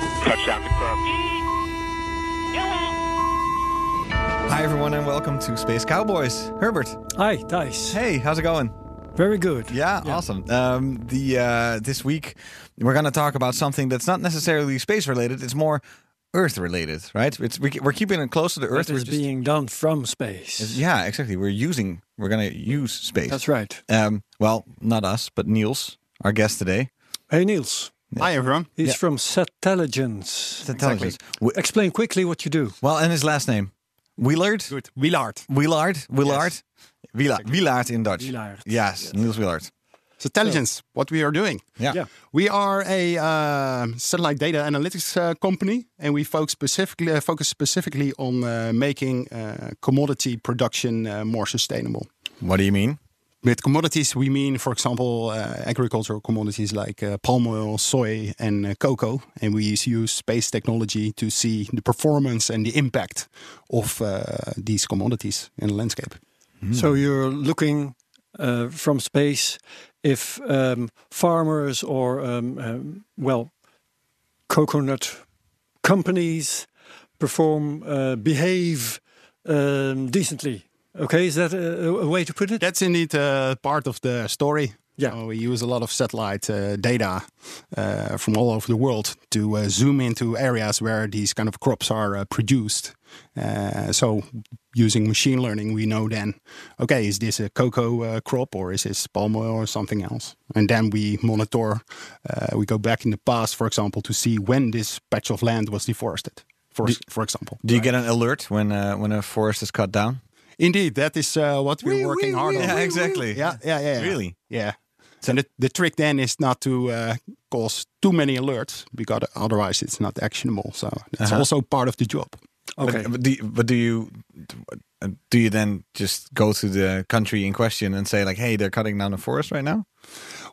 Touchdown confirmed. Hi, everyone, and welcome to Space Cowboys. Herbert, Hi, Thijs. hey, how's it going? Very good. Yeah, awesome. Um, the uh, this week we're going to talk about something that's not necessarily space related. It's more Earth related, right? It's we, we're keeping it close to the Earth. That We're just- being done from space. yeah, exactly. We're using. We're going to use space. That's right. Um, well, not us, but Niels, our guest today. Hey, Niels. Hi everyone. He's Yeah. from Satelligence. Intelligence. We- Explain quickly what you do. well, and his last name, Willard? Good. Willard. Willard. Willard. Wielard. Willard in Dutch. Willard. Yes, Niels Wielard. So intelligence, what we are doing. Yeah. Yeah. We are a uh, satellite data analytics uh, company, and we focus specifically uh, focus specifically on uh, making uh, commodity production uh, more sustainable. What do you mean? With commodities, we mean, for example, uh, agricultural commodities like uh, palm oil, soy, and uh, cocoa. And we use space technology to see the performance and the impact of uh, these commodities in the landscape. So you're looking uh, from space if um, farmers or, um, um, well, coconut companies perform, uh, behave um, decently. Okay, is that a, a way to put it? That's indeed uh, part of the story. Yeah. So we use a lot of satellite uh, data uh, from all over the world to uh, zoom into areas where these kind of crops are uh, produced. Uh, so using machine learning, we know then, okay, is this a cocoa uh, crop or is this palm oil or something else? And then we monitor. Uh, we go back in the past, for example, to see when this patch of land was deforested. For, for example. Do you get an alert when uh, when a forest is cut down? Indeed, that is uh, what we're working hard on. Yeah, exactly. Yeah, yeah, yeah. yeah. Really? Yeah. So the, the trick then is not to uh, cause too many alerts because otherwise it's not actionable. So that's Uh-huh. also part of the job. Okay. But, but do you, but do you do you then just go to the country in question and say like, hey, they're cutting down the forest right now?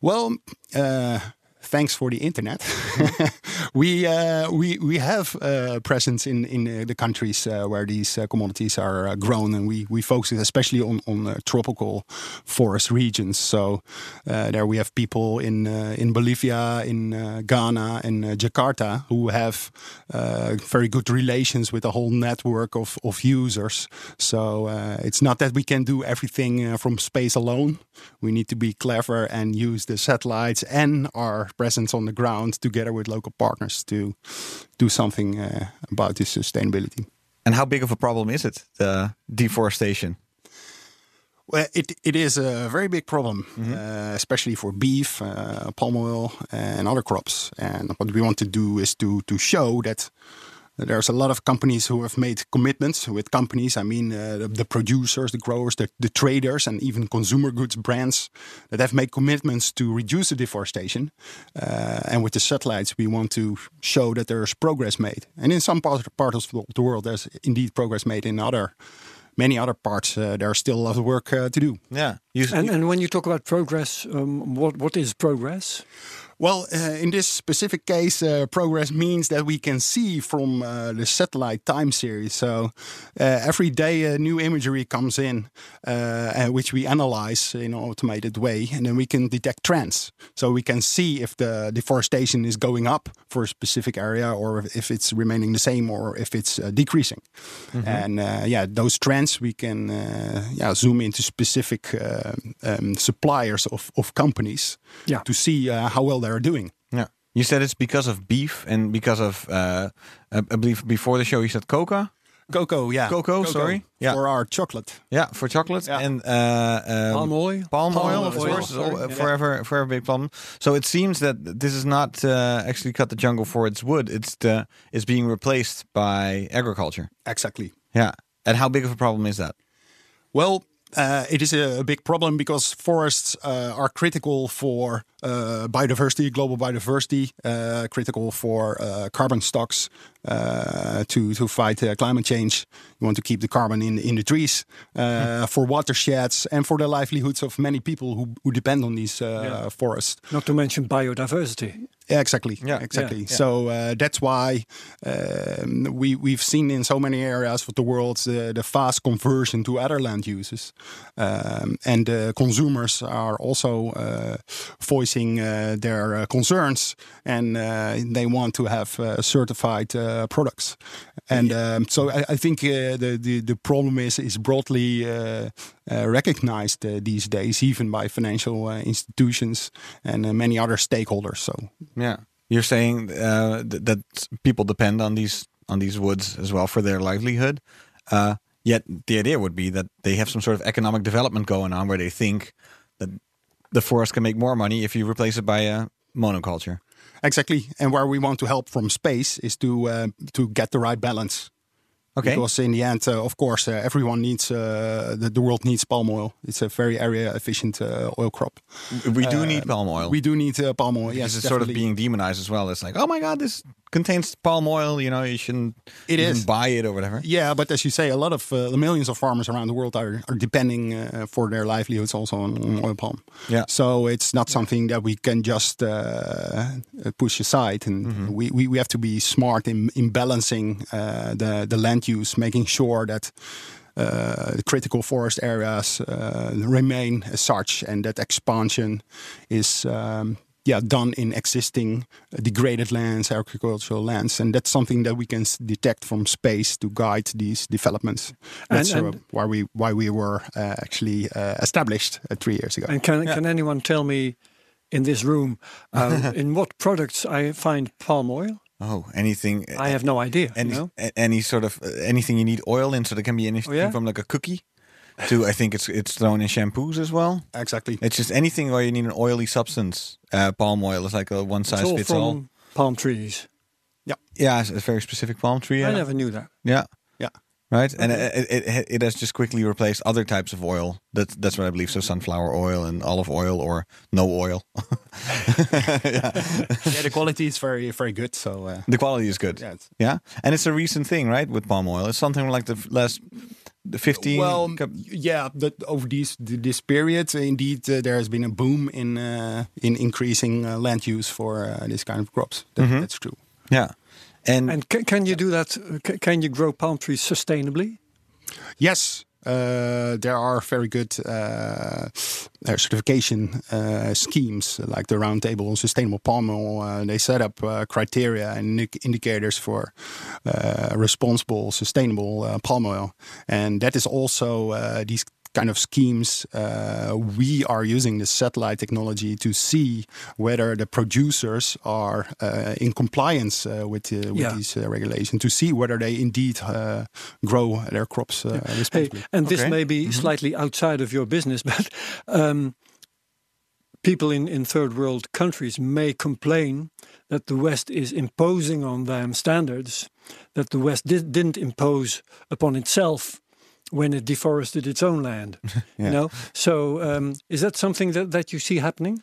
Well, uh, thanks for the internet. we uh, we we have uh, presence in in uh, the countries uh, where these uh, commodities are uh, grown, and we we focus especially on on uh, tropical forest regions. So uh, there we have people in uh, in Bolivia, in uh, Ghana, and uh, Jakarta who have uh, very good relations with a whole network of of users. So uh, it's not that we can do everything uh, from space alone. We need to be clever and use the satellites and our presence on the ground together with local partners to do something uh, about this sustainability. And how big of a problem is it, the deforestation? Well, it, it is a very big problem, uh, especially for beef, uh, palm oil, and other crops. And what we want to do is to to show that there's a lot of companies who have made commitments. With companies, I mean uh, the, the producers, the growers, the, the traders, and even consumer goods brands that have made commitments to reduce the deforestation. Uh, and with the satellites, we want to show that there's progress made. And in some part, part of the world, there's indeed progress made. In other many other parts, uh, there's still a lot of work uh, to do. Yeah. You, And, and when you talk about progress, um, what what is progress? Well, uh, in this specific case, uh, progress means that we can see from uh, the satellite time series. So uh, every day, a new imagery comes in, uh, which we analyze in an automated way, and then we can detect trends. So we can see if the deforestation is going up for a specific area, or if it's remaining the same, or if it's uh, decreasing. And uh, yeah, those trends we can uh, yeah zoom into specific uh, um, suppliers of, of companies Yeah. to see uh, how well they're doing. yeah. You said it's because of beef and because of, uh, I I believe before the show you said coca. Cocoa, yeah. Cocoa, sorry. Yeah. For our chocolate. Yeah, for chocolate Yeah. and uh, um, Palm oil? Palm, Palm oil, of oil, course, is sorry. uh, Yeah. forever, forever big problem. So it seems that this is not uh, actually cut the jungle for its wood. It's the it's being replaced by agriculture. Exactly. Yeah, and how big of a problem is that? Well, uh, it is a, big problem because forests uh, are critical for uh, biodiversity, global biodiversity, uh, critical for uh, carbon stocks, uh, to to fight uh, climate change. You want to keep the carbon in in the trees uh, for watersheds and for the livelihoods of many people who, who depend on these uh, Yeah. forests. Not to mention biodiversity. Yeah, exactly. Yeah, exactly. yeah, yeah. So uh, that's why um, we we've seen in so many areas of the world the, the fast conversion to other land uses, um, and the consumers are also uh, voicing uh, their uh, concerns, and uh, they want to have uh, certified uh, products. And um, so I, I think uh, the, the the problem is is broadly uh, uh, recognized uh, these days, even by financial institutions and many other stakeholders. So. Yeah, you're saying th- that people depend on these on these woods as well for their livelihood. Yet the idea would be that they have some sort of economic development going on where they think that the forest can make more money if you replace it by a monoculture. Exactly, and where we want to help from space is to uh, to get the right balance. Okay. Because in the end, uh, of course, uh, everyone needs uh, the, the world needs palm oil. It's a very area efficient uh, oil crop. we do need palm oil. We do need uh, palm oil. because Yes, it's sort of being demonized as well. It's like, oh my god, this contains palm oil. You know, you shouldn't It is. buy it or whatever. Yeah, but as you say, a lot of uh, the millions of farmers around the world are, are depending uh, for their livelihoods also on, on oil palm. Yeah. So it's not something that we can just uh, push aside, and Mm-hmm. we, we, we have to be smart in in balancing uh, the the land use, making sure that. Uh, the critical forest areas uh, remain as such, and that expansion is um, yeah done in existing uh, degraded lands, agricultural lands, and that's something that we can detect from space to guide these developments. That's And- uh, and- why we why we were uh, actually uh, established uh, three years ago. And can can anyone tell me in this room uh, in what products I find palm oil? Oh, anything. I have no idea. any, you know? any sort of uh, anything you need oil in. So there can be anything yeah? from like a cookie to I think it's it's thrown in shampoos as well. exactly. It's just anything where you need an oily substance. Uh, palm oil is like a one size all fits all. palm trees. Yeah, Yeah, it's a very specific palm tree. I Yeah, never knew that. yeah, Yeah. right. And it, it, it has just quickly replaced other types of oil. That that's what I believe. So sunflower oil and olive oil or no oil. yeah, the quality is very very good. So uh, The quality is good. yeah, Yeah, and it's a recent thing, right? With palm oil, it's something like the last the fifteen. Well, yeah, that over these th- this period, uh, indeed, uh, there has been a boom in uh, in increasing uh, land use for uh, this kind of crops. That, Mm-hmm. That's true. yeah, and, And can, can you do that? uh, Can you grow palm trees sustainably? Yes, there are very good uh, uh, certification uh, schemes like the Roundtable on Sustainable Palm Oil. Uh, they set up uh, criteria and indicators for uh, responsible, sustainable uh, palm oil, and that is also uh, these kind of schemes. Uh, we are using the satellite technology to see whether the producers are uh, in compliance uh, with, uh, with Yeah. these uh, regulations, to see whether they indeed uh, grow their crops uh, Hey, responsibly. and this may be slightly outside of your business, but um, people in, in third world countries may complain that the West is imposing on them standards that the West did, didn't impose upon itself when it deforested its own land. You know, so um, is that something that, that you see happening?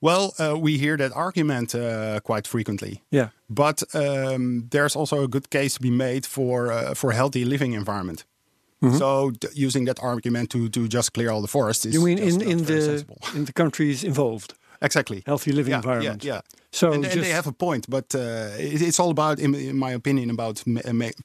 Well, uh, we hear that argument uh, quite frequently. Yeah. But um, there's also a good case to be made for uh, for healthy living environment. So t- using that argument to to just clear all the forests is You mean in, in the sensible. in the countries involved, exactly healthy living yeah, environment? Yeah, yeah. So and, and they have a point, but uh, it, it's all about, in, in my opinion, about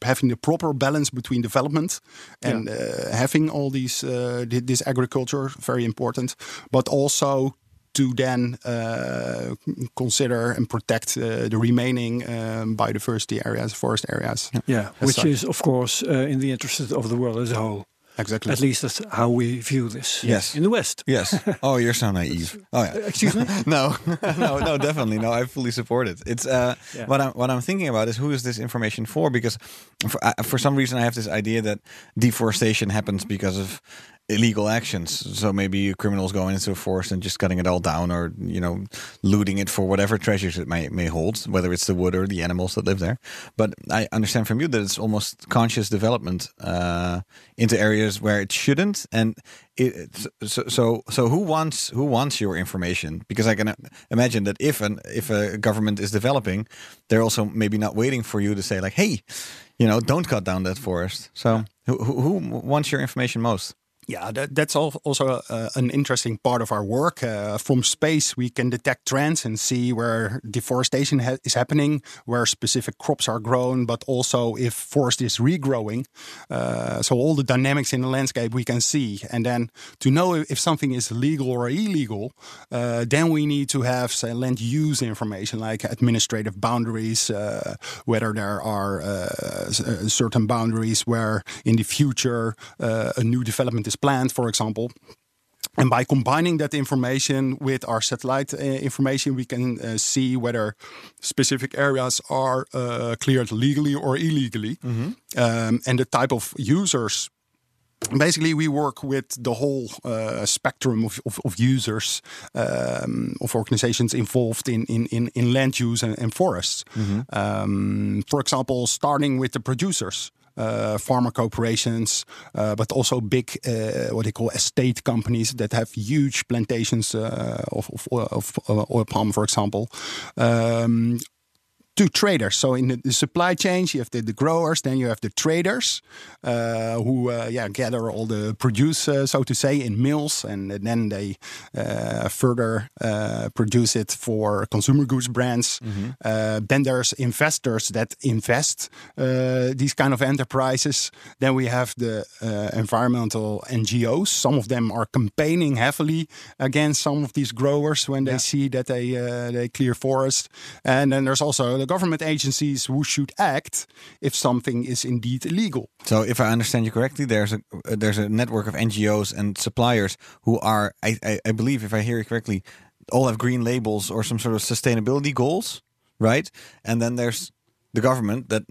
having the proper balance between development and uh, having all these uh, thi- this agriculture very important, but also to then uh, consider and protect uh, the remaining um, biodiversity areas, forest areas. yeah, as which such. is of course uh, in the interest of the world as a whole. Exactly. At least that's how we view this. Yes. In the West. yes. Oh, you're so naive. Oh yeah. Excuse me? no, no, no, definitely no. I fully support it. It's uh, Yeah. what I'm what I'm thinking about is who is this information for? Because for, uh, for some reason I have this idea that deforestation happens because of illegal actions. So maybe criminals going into a forest and just cutting it all down, or you know, looting it for whatever treasures it may may hold, whether it's the wood or the animals that live there. But I understand from you that it's almost conscious development uh, into areas where it shouldn't, and it, so so so who wants who wants your information? Because I can imagine that if an if a government is developing, they're also maybe not waiting for you to say like, hey, you know, don't cut down that forest. So who, who who wants your information most? Yeah, that, that's also uh, an interesting part of our work. Uh, from space, we can detect trends and see where deforestation ha- is happening, where specific crops are grown, but also if forest is regrowing. Uh, so all the dynamics in the landscape we can see, and then to know if something is legal or illegal, uh, then we need to have say land use information like administrative boundaries, uh, whether there are uh, certain boundaries where in the future a new development is planned, for example. And by combining that information with our satellite uh, information, we can uh, see whether specific areas are uh, cleared legally or illegally, um, and the type of users. Basically, we work with the whole uh, spectrum of, of, of users, um, of organizations involved in, in, in, in land use and, and forests. Um, for example, starting with the producers uh, farmer corporations, uh, but also big uh, what they call estate companies that have huge plantations of, of, of oil palm, for example. Um, to traders. So in the, the supply chains, you have the, the growers, then you have the traders uh, who uh, yeah gather all the produce, uh, so to say, in mills, and then they uh, further uh, produce it for consumer goods brands. Uh, then there's investors that invest uh, these kind of enterprises. Then we have the uh, environmental NGOs. Some of them are campaigning heavily against some of these growers when they see that they uh, they clear forest. And then there's also the government agencies who should act if something is indeed illegal. So, if I understand you correctly, there's a uh, there's a network of NGOs and suppliers who are, I, I, I believe, if I hear you correctly, all have green labels or some sort of sustainability goals, right? And then there's the government that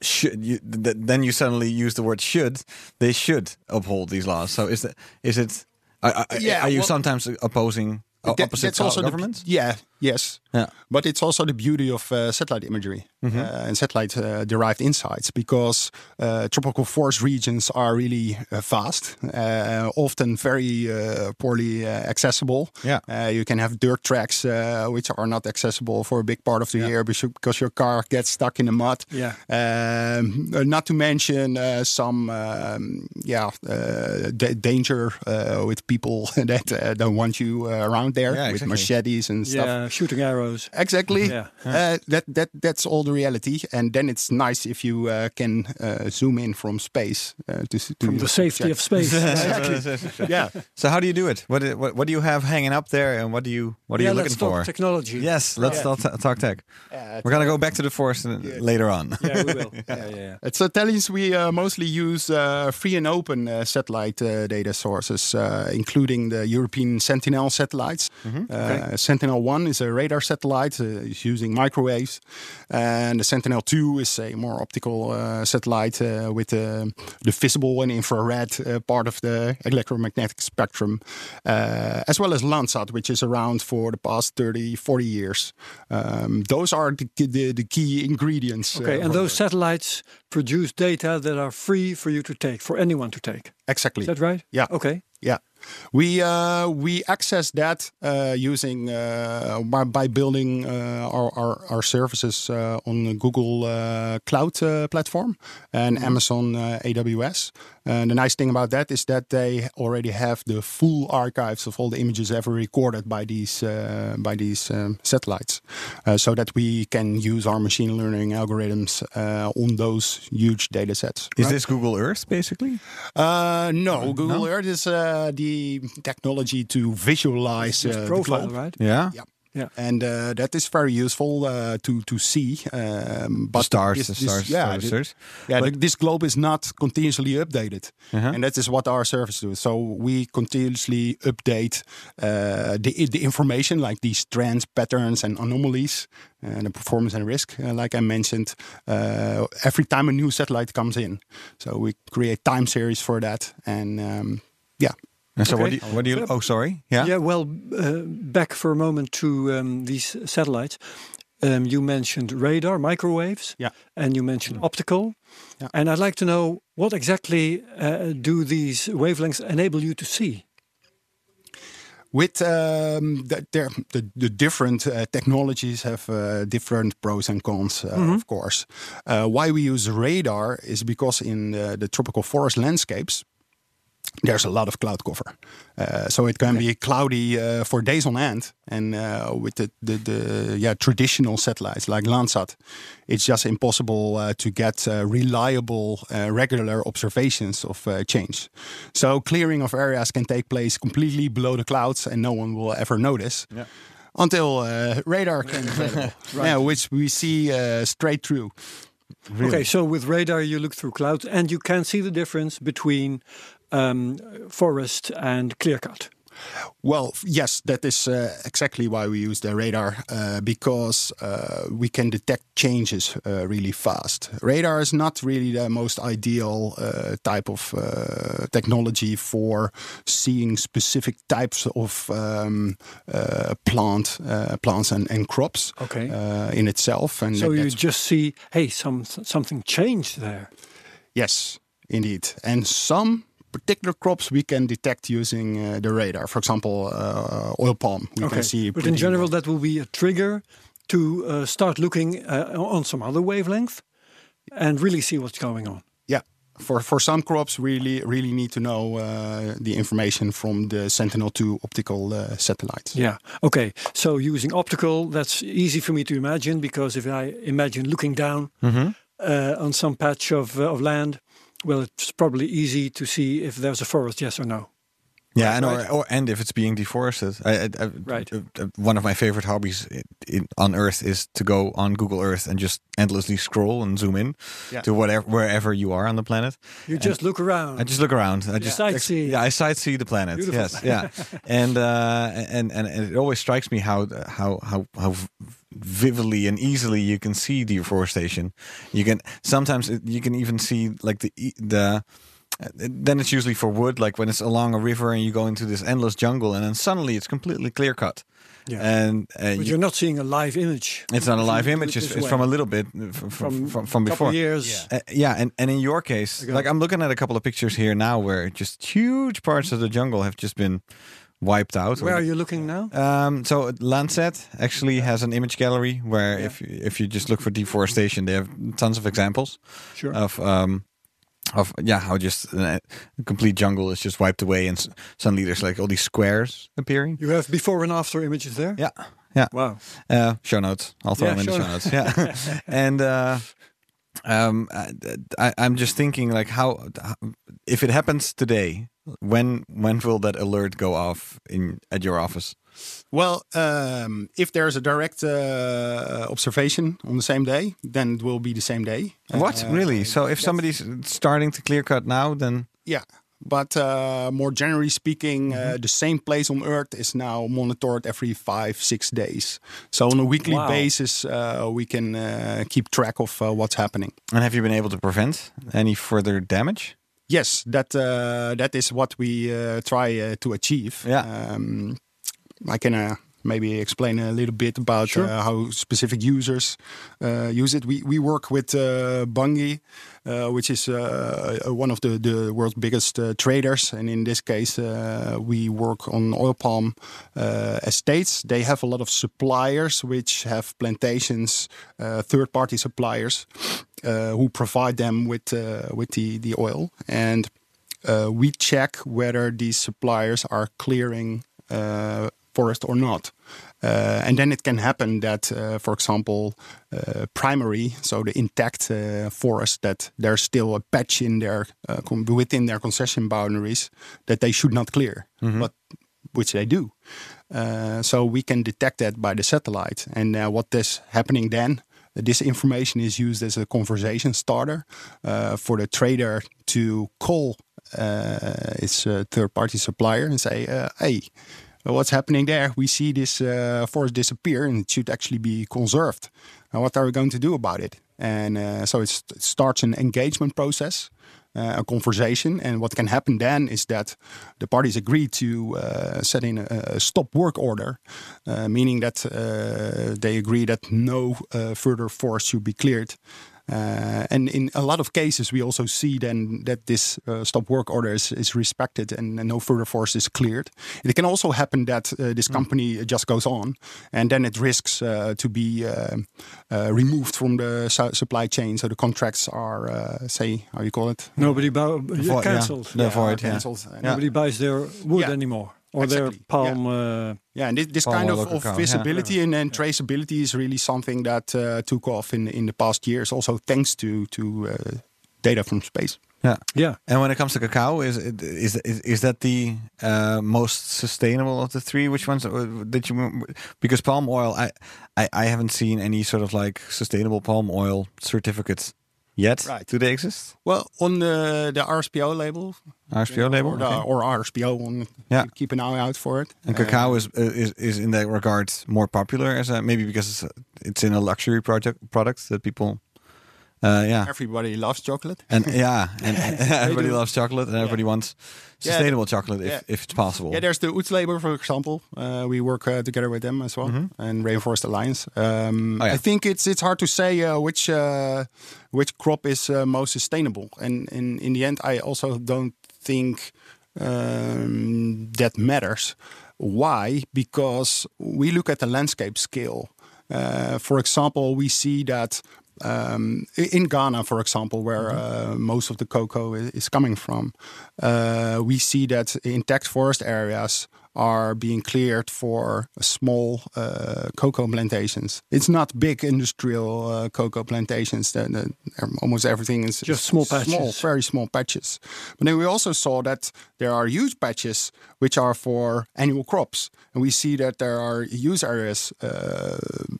should you, th- then you suddenly use the word should they should uphold these laws. So is that is it? Are, are, Yeah, are you well- sometimes opposing That- opposite that's also the- governments? yeah, yes. Yeah. But it's also the beauty of uh, satellite imagery Mm-hmm. uh, and satellite uh, derived insights because uh, tropical forest regions are really uh, vast, uh, often very uh, poorly uh, accessible. Yeah. Uh, you can have dirt tracks uh, which are not accessible for a big part of the year because your car gets stuck in the mud. Yeah. Um, uh, not to mention uh, some, um, yeah, uh, da- danger uh, with people that uh, don't want you uh, around there Yeah, with exactly. machetes and stuff. Yeah, shooting arrows. Exactly. Yeah. Uh, that that that's all the reality, and then it's nice if you uh, can uh, zoom in from space uh, to, s- to From the safety of space. right? yeah. So how do you do it? What, what what do you have hanging up there, and what do you what are yeah, you let's looking talk for? technology. Yes, let's Yeah. talk, talk tech. Yeah, We're gonna go back to the forest later on. Yeah, we will. Yeah, yeah, yeah. At Satelligence, we uh, mostly use uh, free and open uh, satellite uh, data sources, uh, including the European Sentinel satellites. Uh, Sentinel-1 is a radar satellite, uh, is using microwaves. And the Sentinel-2 is a more optical uh, satellite uh, with uh, the visible and infrared uh, part of the electromagnetic spectrum, uh, as well as Landsat, which is around for the past 30, 40 years. Um, those are the, the, the key ingredients. uh, Okay, and those satellites produce data that are free for you to take, for anyone to take. Exactly. Is that right? Yeah. Okay. Yeah, we uh, we access that uh, using uh, by, by building uh, our, our our services uh, on the Google uh, Cloud uh, platform and Amazon uh, AWS. And the nice thing about that is that they already have the full archives of all the images ever recorded by these uh, by these um, satellites, uh, so that we can use our machine learning algorithms uh, on those huge data sets. Is this Google Earth basically? Uh, no, Google Earth is uh, the technology to visualize uh, the Profile, globe. right? Yeah. Yeah. Yeah. And uh, that is very useful uh, to to see. Um, but stars, this- the this- stars, yeah, stars, thi- yeah. But- this globe is not continuously updated, Uh-huh. and that is what our service does. So we continuously update uh, the the information, like these trends, patterns, and anomalies, and the performance and risk, uh, like I mentioned. Uh, every time a new satellite comes in, so we create time series for that, and um, Yeah. And so what do you, what do you? Oh, sorry. Yeah. Yeah, well, uh, back for a moment to um, these satellites. Um, you mentioned radar, microwaves, Yeah. and you mentioned optical. Yeah. And I'd like to know what exactly uh, do these wavelengths enable you to see? With um, the, the, the different uh, technologies have uh, different pros and cons, uh, of course. Uh, why we use radar is because in uh, the tropical forest landscapes, there's a lot of cloud cover. Uh, so it can be cloudy uh, for days on end. And uh, with the, the, the yeah, traditional satellites like Landsat, it's just impossible uh, to get uh, reliable, uh, regular observations of uh, change. So clearing of areas can take place completely below the clouds and no one will ever notice. Yeah. Until uh, radar can available, yeah, which we see uh, straight through. Okay, so with radar you look through clouds and you can see the difference between um, forest and clear cut. Well, yes, that is uh, exactly why we use the radar uh, because uh, we can detect changes uh, really fast. Radar is not really the most ideal uh, type of uh, technology for seeing specific types of um, uh, plant uh, plants and, and crops Okay. uh, in itself. And So you just see, hey, some something changed there. Yes, indeed. And some particular crops we can detect using uh, the radar. For example, uh, oil palm. We can see. but in general, well. that will be a trigger to uh, start looking uh, on some other wavelength and really see what's going on. yeah. For for some crops, really really need to know uh, the information from the Sentinel-2 optical uh, satellites. Yeah. Okay. So using optical, that's easy for me to imagine because if I imagine looking down uh, on some patch of uh, of land, well, it's probably easy to see if there's a forest, yes or no. Yeah, and Right. or, or and if it's being deforested, I, I, I, Right. uh, uh, one of my favorite hobbies in, in, on Earth is to go on Google Earth and just endlessly scroll and zoom in Yeah. to whatever wherever you are on the planet. You just look around. I just look around. I just Sightsee. Yeah, I sightsee the planet. Beautiful. Yes, yeah, and, uh, and and and it always strikes me how how how how vividly and easily you can see deforestation. You can sometimes you can even see like the the. Then it's usually for wood, like when it's along a river and you go into this endless jungle, and then suddenly it's completely clear cut. Yeah. And uh, but you- you're not seeing a live image. it's not a live image. It's, it's from a little bit uh, from from, from, from couple before. years. Uh, yeah, and, and in your case, Ago. like I'm looking at a couple of pictures here now where just huge parts of the jungle have just been wiped out. Where are you looking now? Um, so Landsat actually has an image gallery where if you, if you just look for deforestation, they have tons of examples Sure. of um, of yeah how just uh, a complete jungle is just wiped away and s- suddenly there's like all these squares appearing. you have before and after images there. Yeah, yeah. Wow. Uh, show notes. I'll throw Yeah, them in the show show notes. Yeah, and uh, um, I, I'm just thinking like how if it happens today, when when will that alert go off in at your office? Well, um, if there's a direct uh, observation on the same day, then it will be the same day. What Uh, really? So if somebody's starting to clear cut now, then Yeah. But uh, more generally speaking, Mm-hmm. uh, the same place on Earth is now monitored every five, six days. So on a weekly Wow. basis, uh, we can uh, keep track of uh, what's happening. and have you been able to prevent any further damage? Yes, that uh, that is what we uh, try uh, to achieve. Yeah. Um, I can uh, maybe explain a little bit about Sure. uh, how specific users uh, use it. We we work with uh, Bunge, uh, which is uh, one of the the world's biggest uh, traders, and in this case, uh, we work on oil palm uh, estates. They have a lot of suppliers which have plantations, uh, third party suppliers, uh, who provide them with uh, with the the oil and. Uh, we check whether these suppliers are clearing uh, forest or not. Uh, and then it can happen that, uh, for example, uh, primary, so the intact uh, forest, that there's still a patch in their uh, within their concession boundaries that they should not clear, but which they do. Uh, so we can detect that by the satellite. And what is happening then? This information is used as a conversation starter uh, for the trader to call uh, its uh, third-party supplier and say, uh, "Hey, what's happening there? We see this uh, forest disappear, and it should actually be conserved. What are we going to do about it?" And uh, so it starts an engagement process. uh, a conversation. And what can happen then is that the parties agree to uh, set in a, a stop work order, uh, meaning that uh, they agree that no uh, further forest should be cleared. Uh, and in a lot of cases, we also see then that this uh, stop work order is, is respected and, and no further force is cleared. It can also happen that uh, this company just goes on and then it risks to be removed from the su- supply chain. So the contracts are, say, how you call it? Nobody yeah. cancelled. Void, yeah. cancelled. Nobody buys their wood Yeah. anymore or Exactly, their palm. Uh, Yeah, and this, this kind oil of, or of cacao, yeah. visibility and, and traceability is really something that uh, took off in in the past years. Also thanks to to uh, data from space. Yeah. yeah. And when it comes to cacao, is it- is is, is that the uh, most sustainable of the three? Which ones uh, did you? Because palm oil, I, I I haven't seen any sort of like sustainable palm oil certificates yet. Right. Do they exist? Well, on the the RSPO label, RSPO label. or, the, Okay. or RSPO, on Yeah. keep an eye out for it. And Uh, cacao is uh, is is in that regard more popular as a maybe because it's, it's in a luxury project product that people. Uh, yeah. everybody loves chocolate. And yeah, and everybody do. loves chocolate, and everybody wants sustainable chocolate if, yeah. if it's possible. Yeah, there's the UTZ label, for example. Uh, we work uh, together with them as well, and Rainforest Alliance. Um. Oh, yeah. I think it's it's hard to say uh, which uh, which crop is uh, most sustainable, and in in the end, I also don't think um, that matters. Why? Because we look at the landscape scale. Uh, for example, we see that um, in Ghana, for example, where uh, most of the cocoa is coming from, uh, we see that intact forest areas are being cleared for small uh, cocoa plantations. It's not big industrial uh, cocoa plantations. That, that almost everything is Just small patches. very small patches. But then we also saw that there are huge patches which are for annual crops, and we see that there are use areas uh,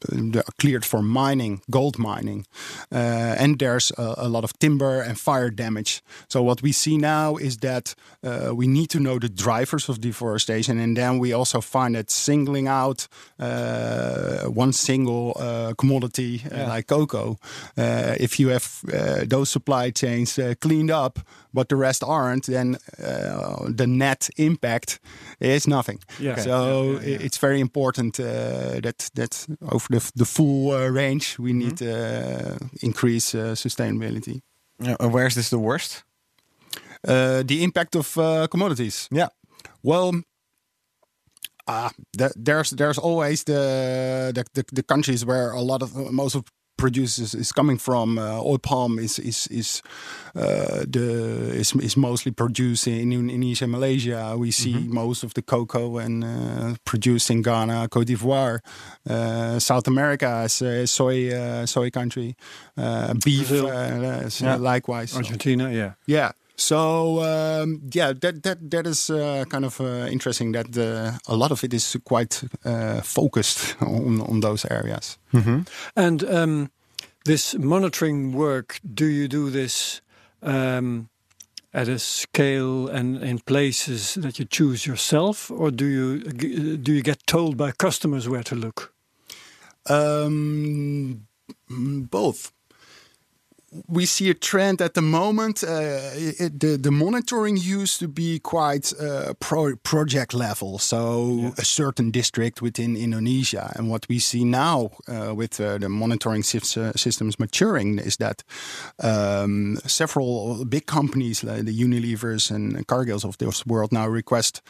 that are cleared for mining, gold mining, uh, and there's a, a lot of timber and fire damage. So what we see now is that uh, we need to know the drivers of deforestation, and then we also find that singling out uh, one single uh, commodity uh, like cocoa, uh, if you have uh, those supply chains uh, cleaned up, but the rest aren't, then uh, the net impact is nothing. Yeah. Okay. So Yeah, yeah, yeah. it's very important uh, that that over the, the full uh, range we need to uh, increase uh, sustainability. Uh, where is this the worst? Uh, the impact of uh, commodities. Yeah. Well, uh, th- there's there's always the, the the the countries where a lot of most of producers is coming from. Uh, oil palm is is is uh, the is, is mostly produced in Indonesia, Malaysia. We see most of the cocoa and uh, produced in Ghana, Cote d'Ivoire, uh, South America is a soy uh, soy country, uh, beef uh, Yeah. likewise. So- Argentina, yeah. yeah. So um, yeah, that that that is uh, kind of uh, interesting. That uh, a lot of it is quite uh, focused on on those areas. And um, this monitoring work, do you do this um, at a scale and in places that you choose yourself, or do you do you get told by customers where to look? Um, mm, both. We see a trend at the moment. Uh, it, the the monitoring used to be quite uh, pro- project level, so a certain district within Indonesia. And what we see now uh, with uh, the monitoring uh, systems maturing is that um, several big companies, like the Unilevers and Cargills of this world, now request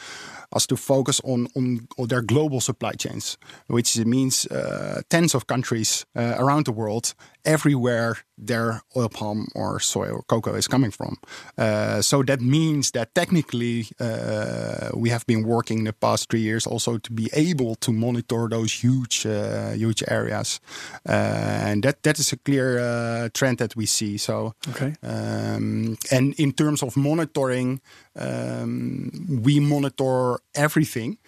us to focus on, on, on their global supply chains, which means uh, tens of countries uh, around the world, everywhere their oil palm or soy or cocoa is coming from. Uh, so that means that technically uh, we have been working the past three years also to be able to monitor those huge, uh, huge areas, uh, and that that is a clear uh, trend that we see. So Okay. um, and in terms of monitoring, um, we monitor everything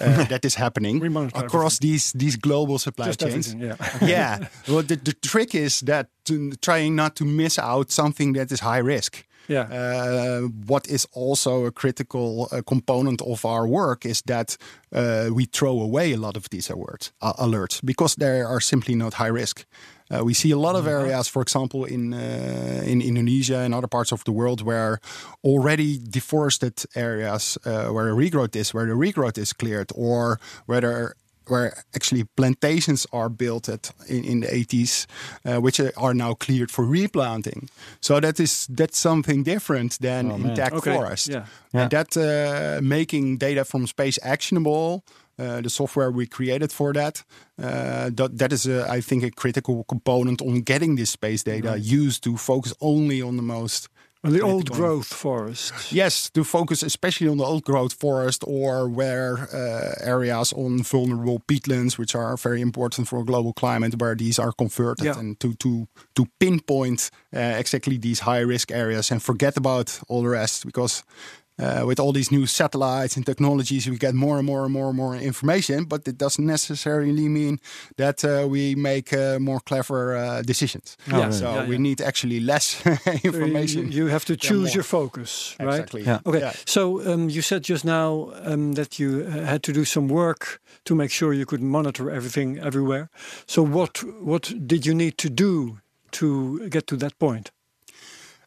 uh, that is happening across these these global supply Just chains. yeah. yeah. Well, the, the trick is that to, trying not to miss out something that is high risk. Yeah. Uh, what is also a critical uh, component of our work is that uh, we throw away a lot of these alerts, uh, alerts because they are simply not high risk. Uh, we see a lot of areas, for example, in uh, in Indonesia and other parts of the world, where already deforested areas, uh, where regrowth is, where the regrowth is cleared, or where there where actually plantations are built at in, in the 80s, uh, which are now cleared for replanting. So that is that's something different than intact Okay, forest. yeah. And that uh, making data from space actionable. Uh, the software we created for that, uh, that, that is, a, I think, a critical component on getting this space data used to focus only on the most And the old growth forest. Yes, to focus especially on the old growth forest or where uh, areas on vulnerable peatlands, which are very important for global climate, where these are converted, Yeah. and to to to pinpoint uh, exactly these high risk areas and forget about all the rest because. Uh, with all these new satellites and technologies, we get more and more and more and more information, but it doesn't necessarily mean that uh, we make uh, more clever uh, decisions. Yeah. So Yeah, we yeah. need actually less information. You, you have to choose your focus, right? Exactly. Yeah. Okay. So um, you said just now um, that you uh, had to do some work to make sure you could monitor everything everywhere. So what what did you need to do to get to that point?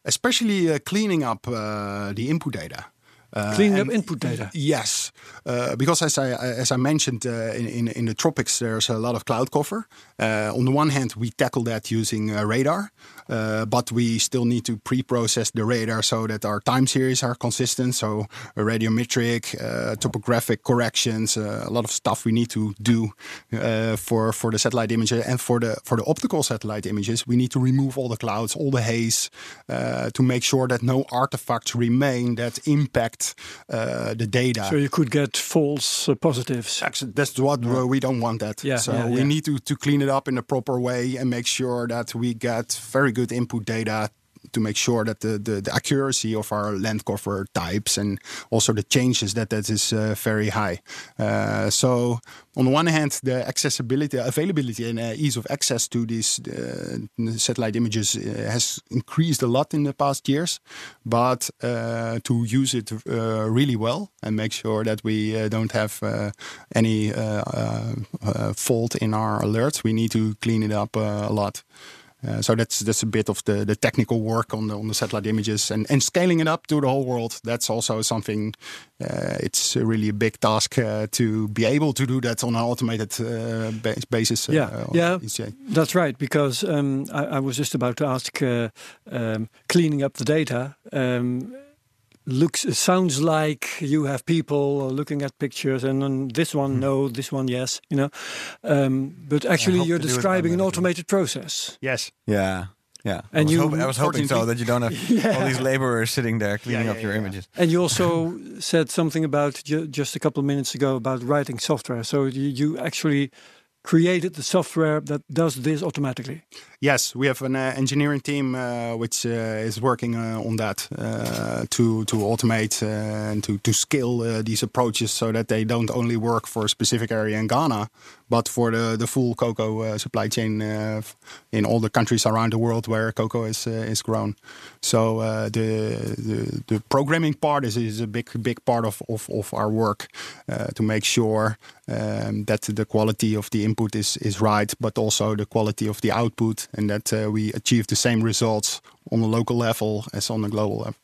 especially uh, cleaning up uh, the input data. Uh, Cleaning up input data. Yes, uh, because as I as I mentioned uh, in, in in the tropics, there's a lot of cloud cover. Uh, on the one hand, we tackle that using uh, radar, but we still need to pre-process the radar so that our time series are consistent. So uh, radiometric, uh, topographic corrections, uh, a lot of stuff we need to do uh, for for the satellite images and for the for the optical satellite images. We need to remove all the clouds, all the haze, uh, to make sure that no artifacts remain that impact uh, the data. So you could get false uh, positives. Actually, that's what uh, we don't want that. Yeah, so yeah, we yeah. need to, to clean it up in a proper way and make sure that we get very good input data to make sure that the, the, the accuracy of our land cover types and also the changes that that is uh, very high. Uh, so on the one hand, the accessibility, availability, and uh, ease of access to these uh, satellite images uh, has increased a lot in the past years. But uh, to use it really well and make sure that we don't have any fault in our alerts, we need to clean it up a lot. Uh, so that's that's a bit of the, the technical work on the on the satellite images and, and scaling it up to the whole world. That's also something. Uh, it's really a big task uh, to be able to do that on an automated uh, ba- basis. Yeah, on yeah, ECA. that's right. Because um, I, I was just about to ask, uh, um, cleaning up the data. Looks it sounds like you have people looking at pictures and on this one no this one yes you know um, but actually you're to do it describing an automated process Yes. Yeah. Yeah. And I you- hoping, I was hoping so that you don't have all these laborers sitting there cleaning yeah, up your yeah, yeah. images. and you also said something about ju- just a couple of minutes ago about writing software so you, you actually created the software that does this automatically Yes, we have an uh, engineering team uh, which uh, is working uh, on that uh, to to automate uh, and to to scale these approaches so that they don't only work for a specific area in Ghana, but for the the full cocoa supply chain in all the countries around the world where cocoa is is grown. So the, the the programming part is is a big big part of of, of our work to make sure um, that the quality of the input is is right, but also the quality of the output, and that uh, we achieve the same results on a local level as on a global level.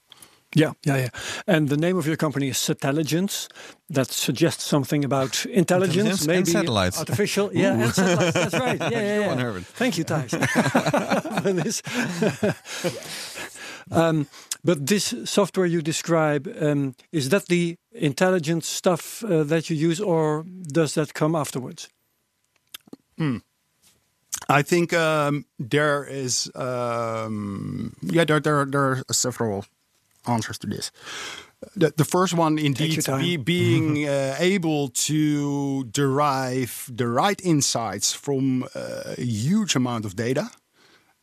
Yeah, yeah, yeah. And the name of your company is Satelligence. That suggests something about intelligence, Intelligence and maybe satellites. artificial. Yeah, and satellites. That's right. Yeah, yeah, yeah. one, Herbert. Thank you, Thijs. For this. um, but this software you describe, um, is that the intelligence stuff uh, that you use, or does that come afterwards? I think um, there is, um, yeah, there, there, there are several answers to this. The, the first one, indeed, be, being uh, able to derive the right insights from uh, a huge amount of data.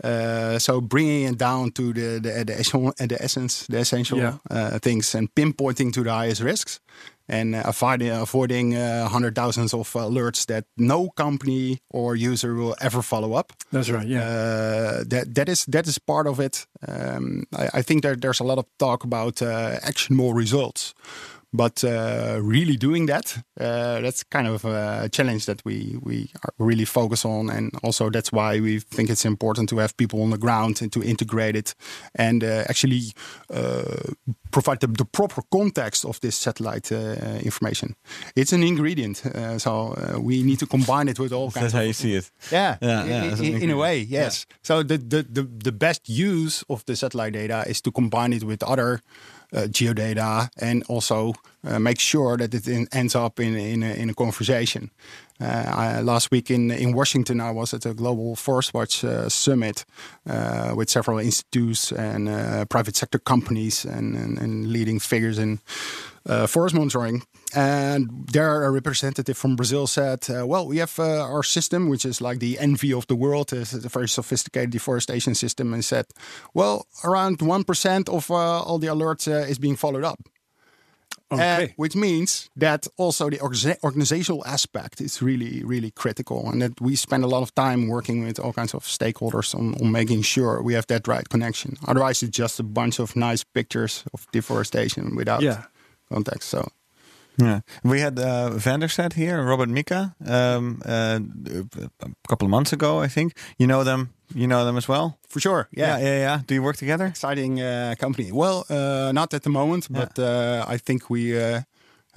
Uh, so bringing it down to the the, the, the essence, the essential Yeah. uh, things, and pinpointing to the highest risks, and uh, avoiding avoiding uh, hundred thousands of alerts that no company or user will ever follow up. That's right. Yeah. Uh, that that is that is part of it. Um, I, I think there, there's a lot of talk about uh, actionable results, But uh, really doing that, uh, that's kind of a challenge that we we are really focus on, and also that's why we think it's important to have people on the ground and to integrate it, and uh, actually uh, provide the, the proper context of this satellite uh, information. It's an ingredient, uh, so uh, we need to combine it with all kinds. That's how you see it. yeah, Yeah, i- yeah, i- as an in, in a way, yes. So the, the the the best use of the satellite data is to combine it with other Eh, geodata and also uh, make sure that it in, ends up in in a, in a conversation. Uh, I, last week in in Washington, I was at a global Forest Watch summit with several institutes and private sector companies and, and, and leading figures in forest monitoring. And there, a representative from Brazil said, uh, "Well, we have uh, our system, which is like the envy of the world. It's a very sophisticated deforestation system." And said, "Well, around one percent of uh, all the alerts uh, is being followed up." Okay. Uh, which means that also the organizational aspect is really, really critical, and that we spend a lot of time working with all kinds of stakeholders on, on making sure we have that right connection. Otherwise, it's just a bunch of nice pictures of deforestation without Yeah. context. So Yeah, we had uh, VanderSat here, Robert Mika, um, uh, a couple of months ago, I think. You know them. You know them as well. for sure, yeah, yeah. yeah. Do you work together? exciting uh, company. Well, uh, not at the moment, but uh, I think we uh,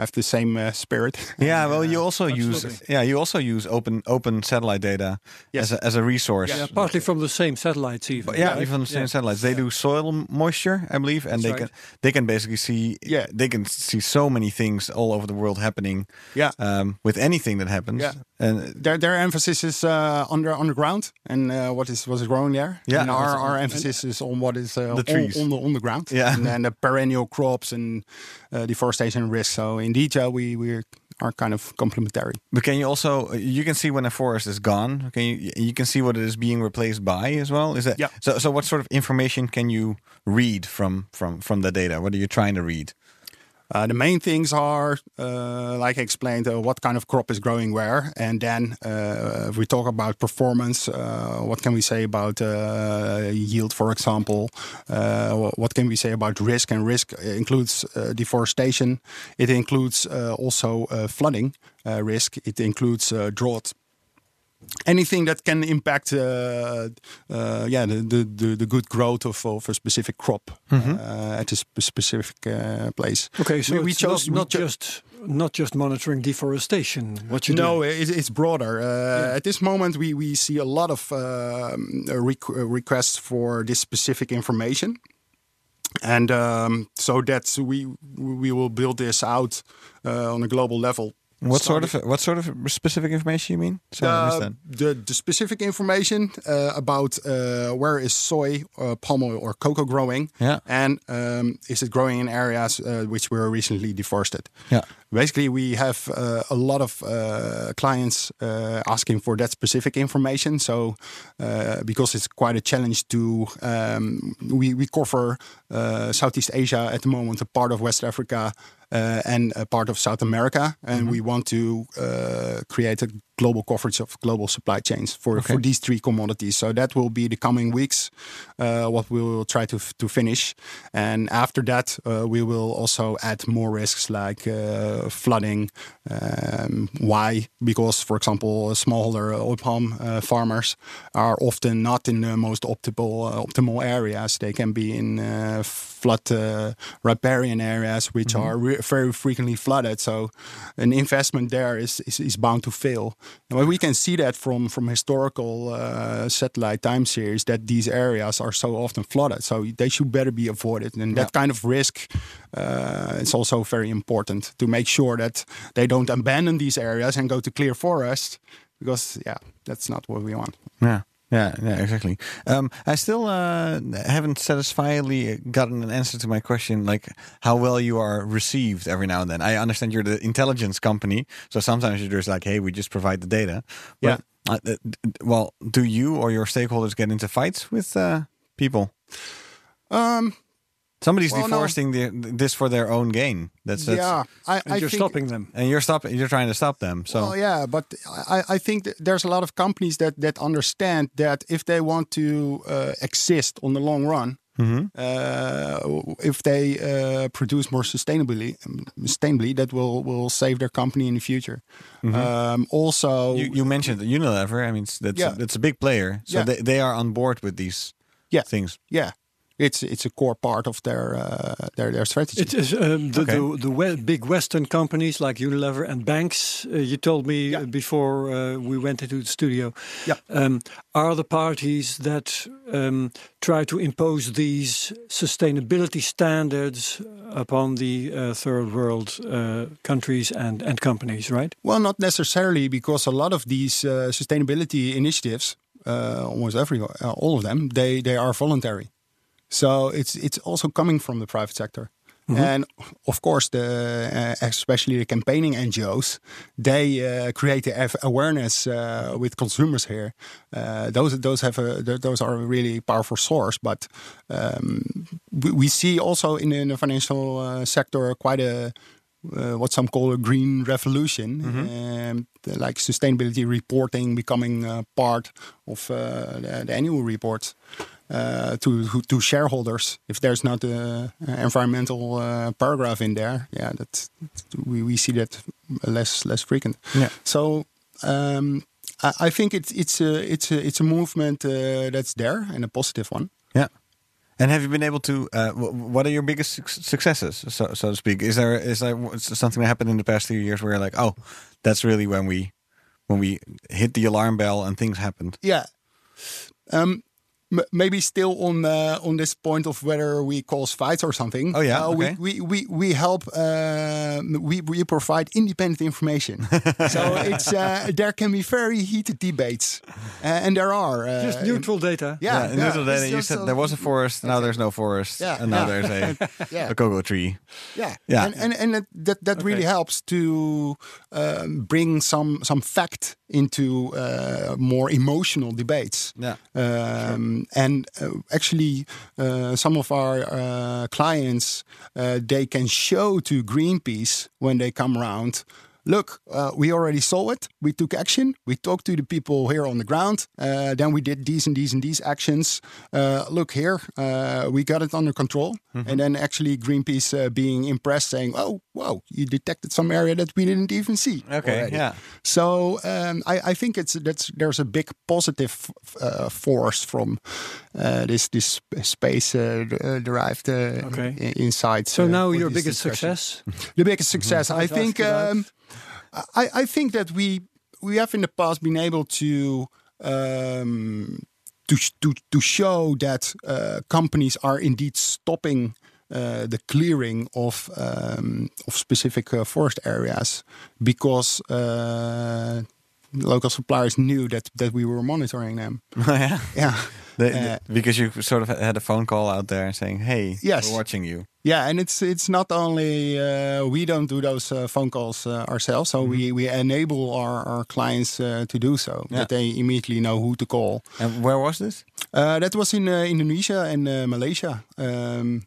have the same uh, spirit. Yeah, well, you also use yeah, you also use open open satellite data Yes. as a, as a resource. Yeah, partly from the same satellites, even. But yeah, right? even the same Yeah. satellites. They do soil moisture, I believe, and they right. can they can basically see Yeah. they can see so many things all over the world happening. Yeah. um, with anything that happens. Yeah. and Their their emphasis is uh, on the on the ground and uh, what is what is growing there. Yeah. and our, our emphasis is on what is uh, The trees. on, on the on the ground. Yeah. and then the perennial crops and Uh, deforestation risk. So in detail, we we are kind of complementary. But can you also uh, you can see when a forest is gone? Can you you can see what it is being replaced by as well? Is that Yeah. so? So what sort of information can you read from from from the data? What are you trying to read? Uh, the main things are, uh, like I explained, uh, what kind of crop is growing where, and then uh, if we talk about performance, uh, what can we say about uh, yield, for example? What can we say about risk? And risk includes deforestation. It includes also flooding risk. It includes drought anything that can impact uh, uh, yeah the, the, the, good growth of, of a specific crop uh, at a sp- specific uh, place. Okay, so we, we chose not, not just not just monitoring deforestation. What you no, it, it's broader. Uh, At this moment, we, we see a lot of um, uh, requ- uh, requests for this specific information, and um, so that's we we will build this out uh, on a global level. What sort of what sort of specific information you mean? Sorry, I missed Uh, that. the, the specific information uh, about uh, where is soy, uh, palm oil, or cocoa growing, Yeah. and um, is it growing in areas uh, which were recently deforested? Yeah. Basically, we have uh, a lot of uh, clients uh, asking for that specific information. So, uh, because it's quite a challenge to, um, we, we cover uh, Southeast Asia at the moment, a part of West Africa, uh, and a part of South America. And we want to uh, create a global coverage of global supply chains for, for these three commodities. So, that will be the coming weeks, uh, what we will try to, to finish. And after that, uh, we will also add more risks like uh, flooding. Um, why? Because, for example, smallholder oil palm uh, farmers are often not in the most optimal uh, optimal areas. They can be in uh, flood uh, riparian areas, which are re- very frequently flooded. So, an investment there is is, is bound to fail. And we can see that from from historical uh, satellite time series that these areas are so often flooded. So they should better be avoided. And that kind of risk uh, is also very important to make sure that they don't abandon these areas and go to clear forest, because yeah, that's not what we want. Yeah. Yeah, yeah, exactly. Um, I still uh, haven't satisfyingly gotten an answer to my question, like how well you are received every now and then. I understand you're the intelligence company, so sometimes you're just like, "Hey, we just provide the data." Yeah. Uh, well, do you or your stakeholders get into fights with uh, people? Um, Somebody's Well, no. deforesting the, this for their own gain. That's, that's yeah, I, And I you're think, stopping them. and you're stopping. You're trying to stop them. So Well, yeah, but I, I think that there's a lot of companies that that understand that if they want to uh, exist on the long run, uh, if they uh, produce more sustainably, sustainably, that will will save their company in the future. Um, also, You, you mentioned Unilever. I mean, it's- that's Yeah. that's a big player, so Yeah. they, they are on board with these Yeah. things. yeah, it's it's a core part of their uh, their their strategy. It is um, the, Okay. the, the we- big Western companies like Unilever and banks. Uh, you told me Yeah. uh, before uh, we went into the studio. Yeah. Um, are the parties that um, try to impose these sustainability standards upon the uh, third world uh, countries and, and companies, right? Well, not necessarily, because a lot of these uh, sustainability initiatives, uh, almost every, uh, all of them, they they are voluntary. So it's it's also coming from the private sector. And of course, the uh, especially the campaigning NGOs, they uh, create the awareness uh, with consumers here. Uh, those those have a those are a really powerful source. But um, we, we see also in, in the financial uh, sector quite a uh, what some call a green revolution, um, the- like sustainability reporting becoming uh, part of uh, the, the annual reports to to shareholders. If there's not a, a environmental uh, paragraph in there, yeah, that we, we see that less less frequent. Yeah. So. Um, I I think it's it's a it's a it's a movement uh, that's there and a positive one. Yeah. And have you been able to? Uh, what are your biggest successes, so, so to speak? Is there is there something that happened in the past few years where you're like, oh, that's really when we when we hit the alarm bell and things happened? Yeah. Um, maybe still on uh, on this point of whether we cause fights or something. Oh, yeah? Uh, Okay. we, we we we help. Uh, we we provide independent information. so it's uh, there can be very heated debates, uh, and there are uh, Just neutral data. Yeah, in neutral data, you said a- there was a forest, now there's no forest, Yeah, and now yeah. there's a, Yeah. a cocoa tree. Yeah, Yeah. and and, and that that, that really helps to um, bring some some fact into uh, more emotional debates. Yeah. Um, And uh, actually, uh, some of our uh, clients they can show to Greenpeace when they come around. Look, uh, we already saw it. We took action. We talked to the people here on the ground. Uh, then we did these and these and these actions. Uh, look here, uh, we got it under control. And then actually Greenpeace uh, being impressed, saying, "Oh, wow, you detected some area that we didn't even see." Okay, already." yeah. So um, I, I think it's that's there's a big positive uh, force from uh, this this space derived uh, Okay. i- insight. So now your biggest discussion. success? The biggest success, I Let's think. Um, I, I think that we we have in the past been able to. Um, to, to, to show that uh, companies are indeed stopping uh, the clearing of um, of specific uh, forest areas because uh, local suppliers knew that that we were monitoring them. yeah. Yeah, They- Uh, because you sort of had a phone call out there saying, "Hey, Yes. we're watching you." yeah, and it's it's not only uh, we don't do those uh, phone calls uh, ourselves, so we we enable our our clients uh, to do so Yeah. that they immediately know who to call. And where was this? Uh, that was in uh, Indonesia and uh, Malaysia. Um,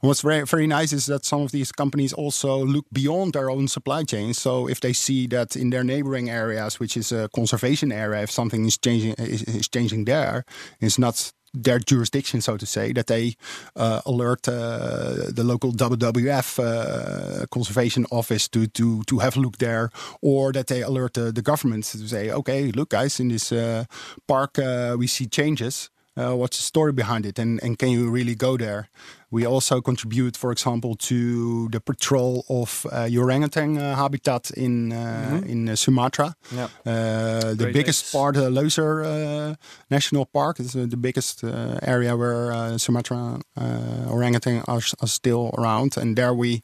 what's very very nice is that some of these companies also look beyond their own supply chain. So if they see that in their neighboring areas, which is a conservation area, if something is changing is, is changing there, it's not their jurisdiction, so to say, that they uh, alert uh, the local WWF uh, conservation office to to to have a look there, or that they alert the, the government to say, okay, look, guys, in this uh, park uh, we see changes. Uh, what's the story behind it, and and can you really go there? We also contribute, for example, to the patrol of uh, orangutan uh, habitat in uh, in uh, Sumatra. Yeah. Uh, the Great biggest Lakes. part, uh, Leuser uh, National Park, is uh, the biggest uh, area where uh, Sumatra uh, orangutan are, are still around, and there we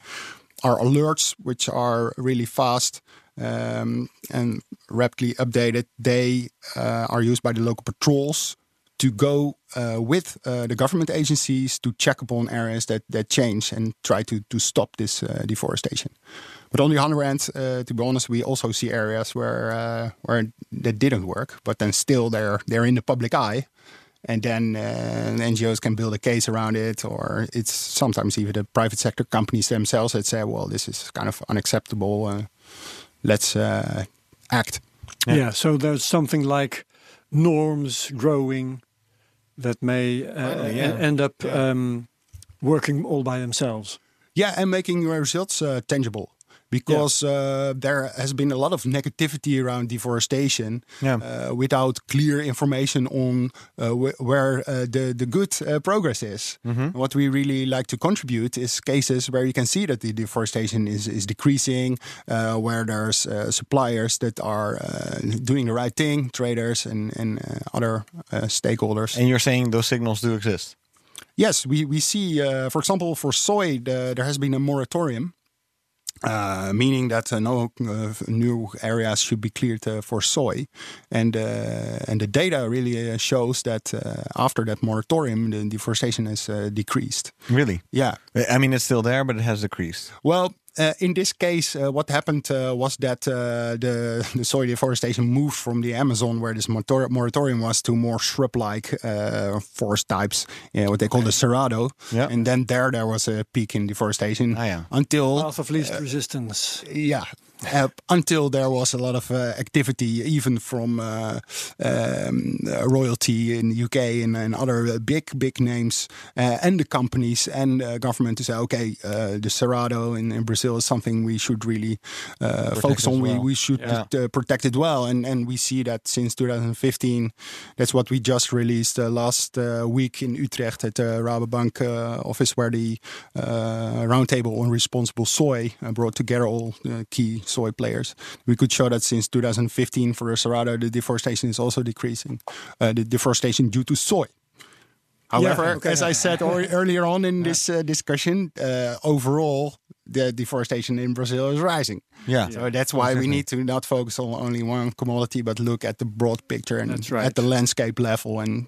our alerts, which are really fast um, and rapidly updated, they uh, are used by the local patrols to go uh, with uh, the government agencies to check upon areas that, that change and try to, to stop this uh, deforestation. But on the other hand, uh, to be honest, we also see areas where uh, where that didn't work, but then still they're they're in the public eye, and then uh, NGOs can build a case around it, or it's sometimes even the private sector companies themselves that say, "Well, this is kind of unacceptable. Let's act." Yeah. So there's something like norms growing that may uh, Finally, yeah. end up um, working all by themselves. Yeah, and making your results uh, tangible. Because uh, there has been a lot of negativity around deforestation Yeah. uh, without clear information on uh, wh- where uh, the, the good uh, progress is. What we really like to contribute is cases where you can see that the deforestation is, is decreasing, uh, where there's uh, suppliers that are uh, doing the right thing, traders and, and uh, other uh, stakeholders. And you're saying those signals do exist? Yes, we, we see, uh, for example, for soy, the, there has been a moratorium, uh, meaning that uh, no uh, new areas should be cleared uh, for soy. And, uh, and the data really uh, shows that uh, after that moratorium, the deforestation has uh, decreased. Really? Yeah. I mean, it's still there, but it has decreased. Well, uh, in this case, uh, what happened uh, was that uh, the, the soy deforestation moved from the Amazon, where this morator- moratorium was, to more shrub-like uh, forest types, uh, what they call the cerrado. Yeah. And then there, there was a peak in deforestation Ah, yeah. until Path of least resistance. yeah. Until there was a lot of uh, activity, even from uh, um, uh, royalty in the UK and, and other big, big names, uh, and the companies and uh, government to say, okay, uh, the Cerrado in, in Brazil is something we should really uh, focus on. We, well. we should Yeah. uh, protect it well. And, and we see that since 2015, that's what we just released uh, last uh, week in Utrecht at the Rabobank uh, office, where the uh, roundtable on responsible soy uh, brought together all key soy players. We could show that since 2015 for Cerrado, the deforestation is also decreasing. Uh, the deforestation due to soy. However, okay. as I said or, earlier on in this uh, discussion, uh, overall the deforestation in Brazil is rising. Yeah. So that's why we need to not focus on only one commodity, but look at the broad picture and right. at the landscape level and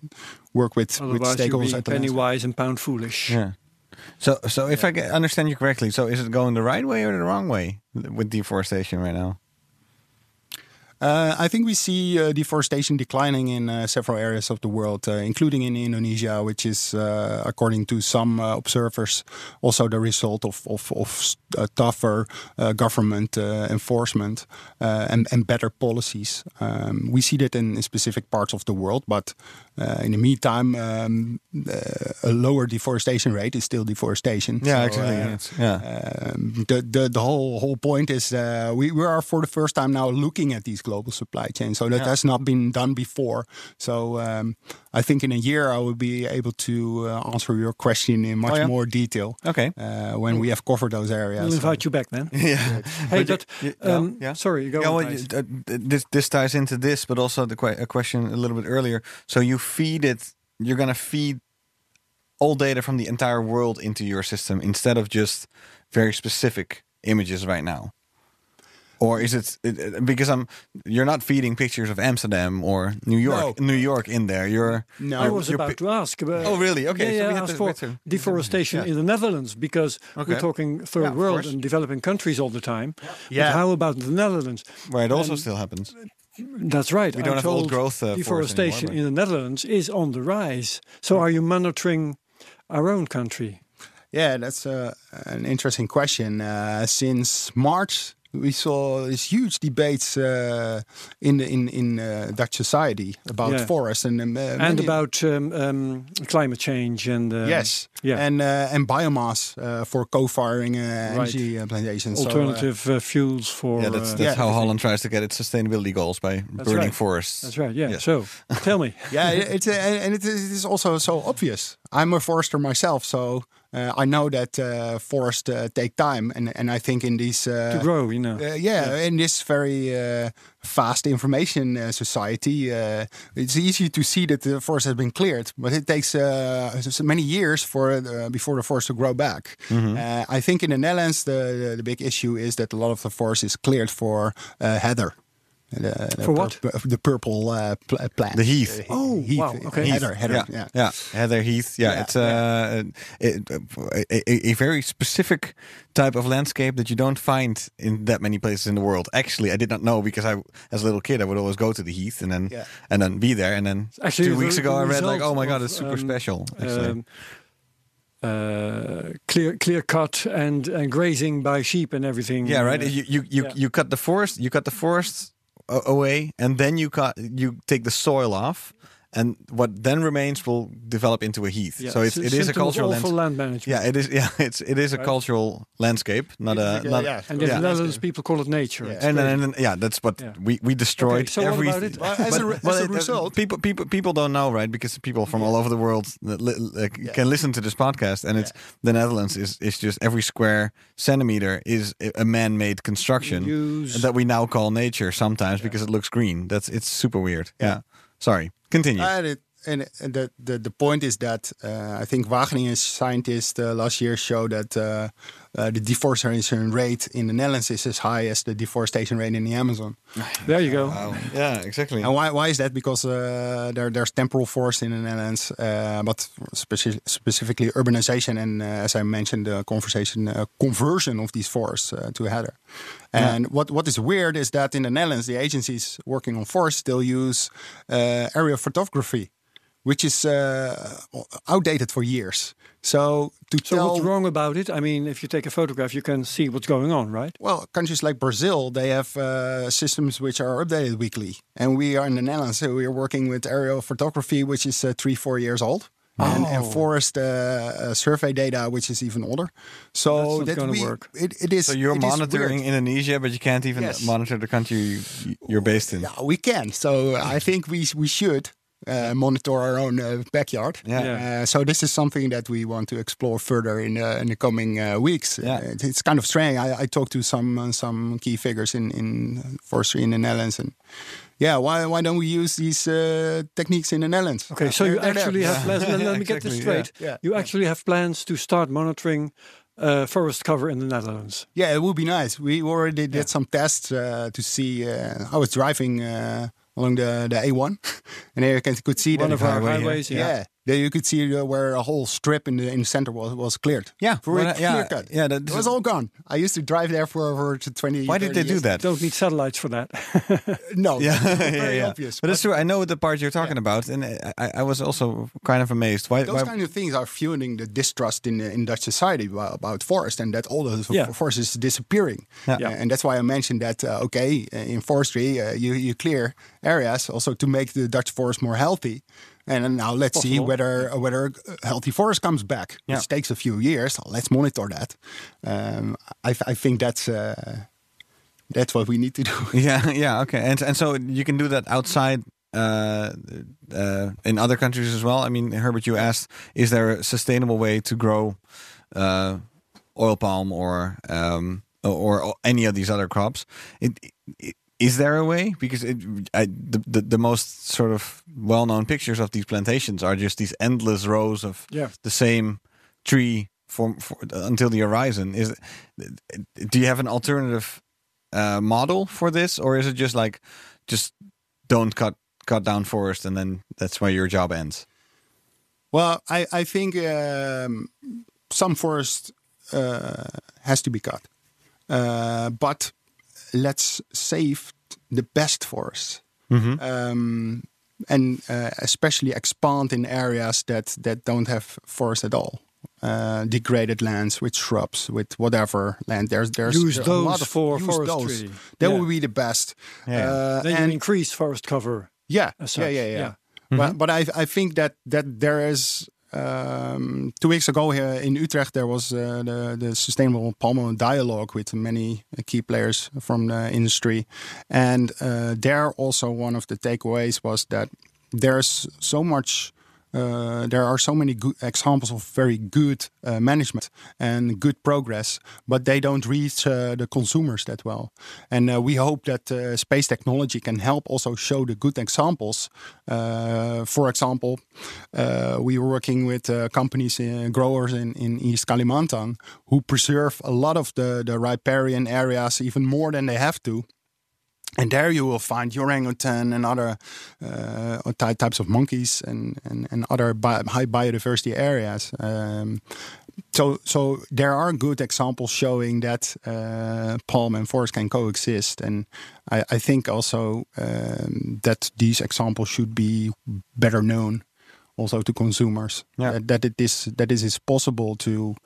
work with, with you'll stakeholders be at the penny wise and pound foolish. Yeah. So, so if I get, understand you correctly, so is it going the right way or the wrong way with deforestation right now? Uh, I think we see uh, deforestation declining in uh, several areas of the world, uh, including in Indonesia, which is, uh, according to some uh, observers, also the result of, of, of tougher uh, government uh, enforcement uh, and, and better policies. Um, we see that in specific parts of the world, but uh, in the meantime, um, uh, a lower deforestation rate is still deforestation. Yeah, So, exactly. uh, yeah. um, the, the the whole whole point is uh, we, we are for the first time now looking at these global supply chains. So that Yeah. has not been done before. So um, I think in a year I will be able to uh, answer your question in much Oh, yeah? more detail. Okay. Uh, when we have covered those areas. We'll invite you back then. Yeah. Hey, But but you- you- um, yeah. sorry, you go. Yeah, well, Thijs. uh, this this ties into this, but also the que- a question a little bit earlier. So you feed it. You're gonna feed all data from the entire world into your system instead of just very specific images right now. Or is it, it because I'm you're not feeding pictures of Amsterdam or New York No. New York in there. You're No. I you're- was about to ask. Oh, really? Okay, Yeah, so we yeah, have ask to for till- deforestation Yeah. in the Netherlands because Okay. we're talking third Yeah, world and developing countries all the time. Yeah. But how about the Netherlands? where it also And- still happens. That's right. We I'm don't have old growth, uh, deforestation anymore, in the Netherlands is on the rise. So are you monitoring our own country? Yeah, that's uh, an interesting question. Uh, since March, we saw these huge debates uh, in the, in in uh, Dutch society about Yeah. forests and um, uh, and about um, um, climate change and uh, yes, yeah. and uh, and biomass uh, for co-firing uh, energy uh, plantations. So, uh, alternative uh, fuels for. Yeah, that's that's yeah. how Holland tries to get its sustainability goals by burning right. forests. that's right. Yeah. Yes. So tell me. yeah, it- it's uh, and it is, it is also so obvious. I'm a forester myself, so uh, I know that uh, forests uh, take time, and and I think in these uh, to grow, you know. Uh, yeah, in this very uh, fast information uh, society, uh, it's easy to see that the forest has been cleared, but it takes uh, many years for uh, before the forest to grow back. Uh, I think in the Netherlands, the, the the big issue is that a lot of the forest is cleared for uh, heather. The, the For what? pur- the purple uh, pl- plant. The heath. Uh, Oh, wow, okay. Heather, heather. yeah, yeah. yeah, Heather Heath. Yeah, Yeah, it's uh, it, a, a, a very specific type of landscape that you don't find in that many places in the world. Actually, I did not know because I, as a little kid, I would always go to the Heath and then Yeah. and then be there. And then Actually, two weeks ago, I read like, oh my god, it's super um, special. Actually. um, uh, clear clear cut and and grazing by sheep and everything. yeah, right. uh, you you you, yeah. you cut the forest, you cut the forest a- away, and then you cut you take the soil off. And what then remains will develop into a heath. Yeah, so it's, it is a cultural awful landscape. land management. Yeah, it is. Yeah, it's it is a cultural landscape, not a Yeah, not. yeah. and in yeah. the Netherlands, people call it nature. Yeah. It's And then, and yeah, that's what Yeah. we we destroyed. Okay, so what about it? Well, as a re- as a uh, result- people people people don't know, right? Because people from all over the world that li- like, can listen to this podcast, and it's the Netherlands is is just every square centimeter is a man-made construction Use- that we now call nature sometimes because it looks green. That's it's super weird. Yeah. Sorry. Continue. And, it, and and the, the the point is that uh, I think Wageningen scientists uh, last year showed that uh, uh, the deforestation rate in the Netherlands is as high as the deforestation rate in the Amazon. there you go. Wow. Yeah, exactly. And why, why is that? Because uh, there, there's temporal forest in the Netherlands, uh, but speci- specifically urbanization and, uh, as I mentioned, the conversation uh, conversion of these forests uh, to heather. And what, what is weird is that in the Netherlands, the agencies working on forests still use uh, aerial photography, which is uh, outdated for years. So to So tell what's wrong about it? I mean, if you take a photograph, you can see what's going on, right? Well, countries like Brazil, they have uh, systems which are updated weekly, and we are in the Netherlands. So we are working with aerial photography, which is uh, three, four years old, and, and Oh. forest uh, uh, survey data, which is even older. So That's gonna work. It, it is. so you're it is monitoring. Indonesia, but you can't even Yes. monitor the country you, you're based in. Yeah, we can. So I think we we should. Uh, monitor our own uh, backyard. Yeah. Yeah. Uh, so this is something that we want to explore further in uh, in the coming uh, weeks. Yeah. Uh, it- it's kind of strange. I, I talked to some uh, some key figures in in forestry in the Netherlands, and yeah, why why don't we use these uh, techniques in the Netherlands? Okay, so you they're- they're actually there. have plans. Let, let me get this straight. yeah. Yeah. You actually have plans to start monitoring uh, forest cover in the Netherlands. Yeah, it would be nice. We already did some tests uh, to see. Uh, I was driving uh, along the, the A1, and there you can, could see One of our highways. yeah. Yeah. There you could see uh, where a whole strip in the in the center was was cleared. Yeah, very well, clear yeah, cut. yeah, that- it was all gone. I used to drive there for over to twenty. Why did 30 they do that? Don't need satellites for that. No, Yeah, very yeah, yeah. obvious. But it's true. I know the part you're talking about, and I, I was also kind of amazed. Why? those why kind of things are fueling the distrust in in Dutch society about, about forest, and that all the Yeah. forest is disappearing. Yeah. Yeah. And that's why I mentioned that. Uh, okay, uh, in forestry, uh, you you clear areas also to make the Dutch forest more healthy. And now let's see whether whether healthy forest comes back. Yeah. Which takes a few years. Let's monitor that. Um, I, I think that's uh, that's what we need to do. Yeah, yeah, okay. And and so you can do that outside uh, uh, in other countries as well. I mean, Herbert, you asked, is there a sustainable way to grow uh, oil palm or um, or, or any of these other crops? It, it, is there a way? Because it, I, the, the the most sort of well known pictures of these plantations are just these endless rows of Yeah. the same tree for, for until the horizon. Is do you have an alternative uh, model for this, or is it just like just don't cut cut down forest and then that's where your job ends? Well, I, I think um, some forest uh, has to be cut. Uh, but let's save the best forests. Um, and uh, especially expand in areas that, that don't have forest at all. Uh, degraded lands with shrubs, with whatever land. There's there's Use there are a those lot of for use forestry. Those. That Yeah. would be the best. Yeah. Uh, Then and increase forest cover. yeah, as yeah, such, yeah, yeah. yeah. But but I I think that that there is um, two weeks ago here in Utrecht there was uh, the the sustainable palm oil dialogue with many key players from the industry, and uh, there also one of the takeaways was that there's so much. Uh, there are so many good examples of very good uh, management and good progress, but they don't reach uh, the consumers that well. And uh, we hope that uh, space technology can help also show the good examples. For example, we were working with companies, uh, growers in, in East Kalimantan, who preserve a lot of the, the riparian areas even more than they have to. And there you will find orangutan and other uh, ty- types of monkeys and, and, and other bi- high biodiversity areas. Um, so, so there are good examples showing that uh, palm and forest can coexist, and I, I think also um, that these examples should be better known, also to consumers. Yeah. That, that it is that it is possible to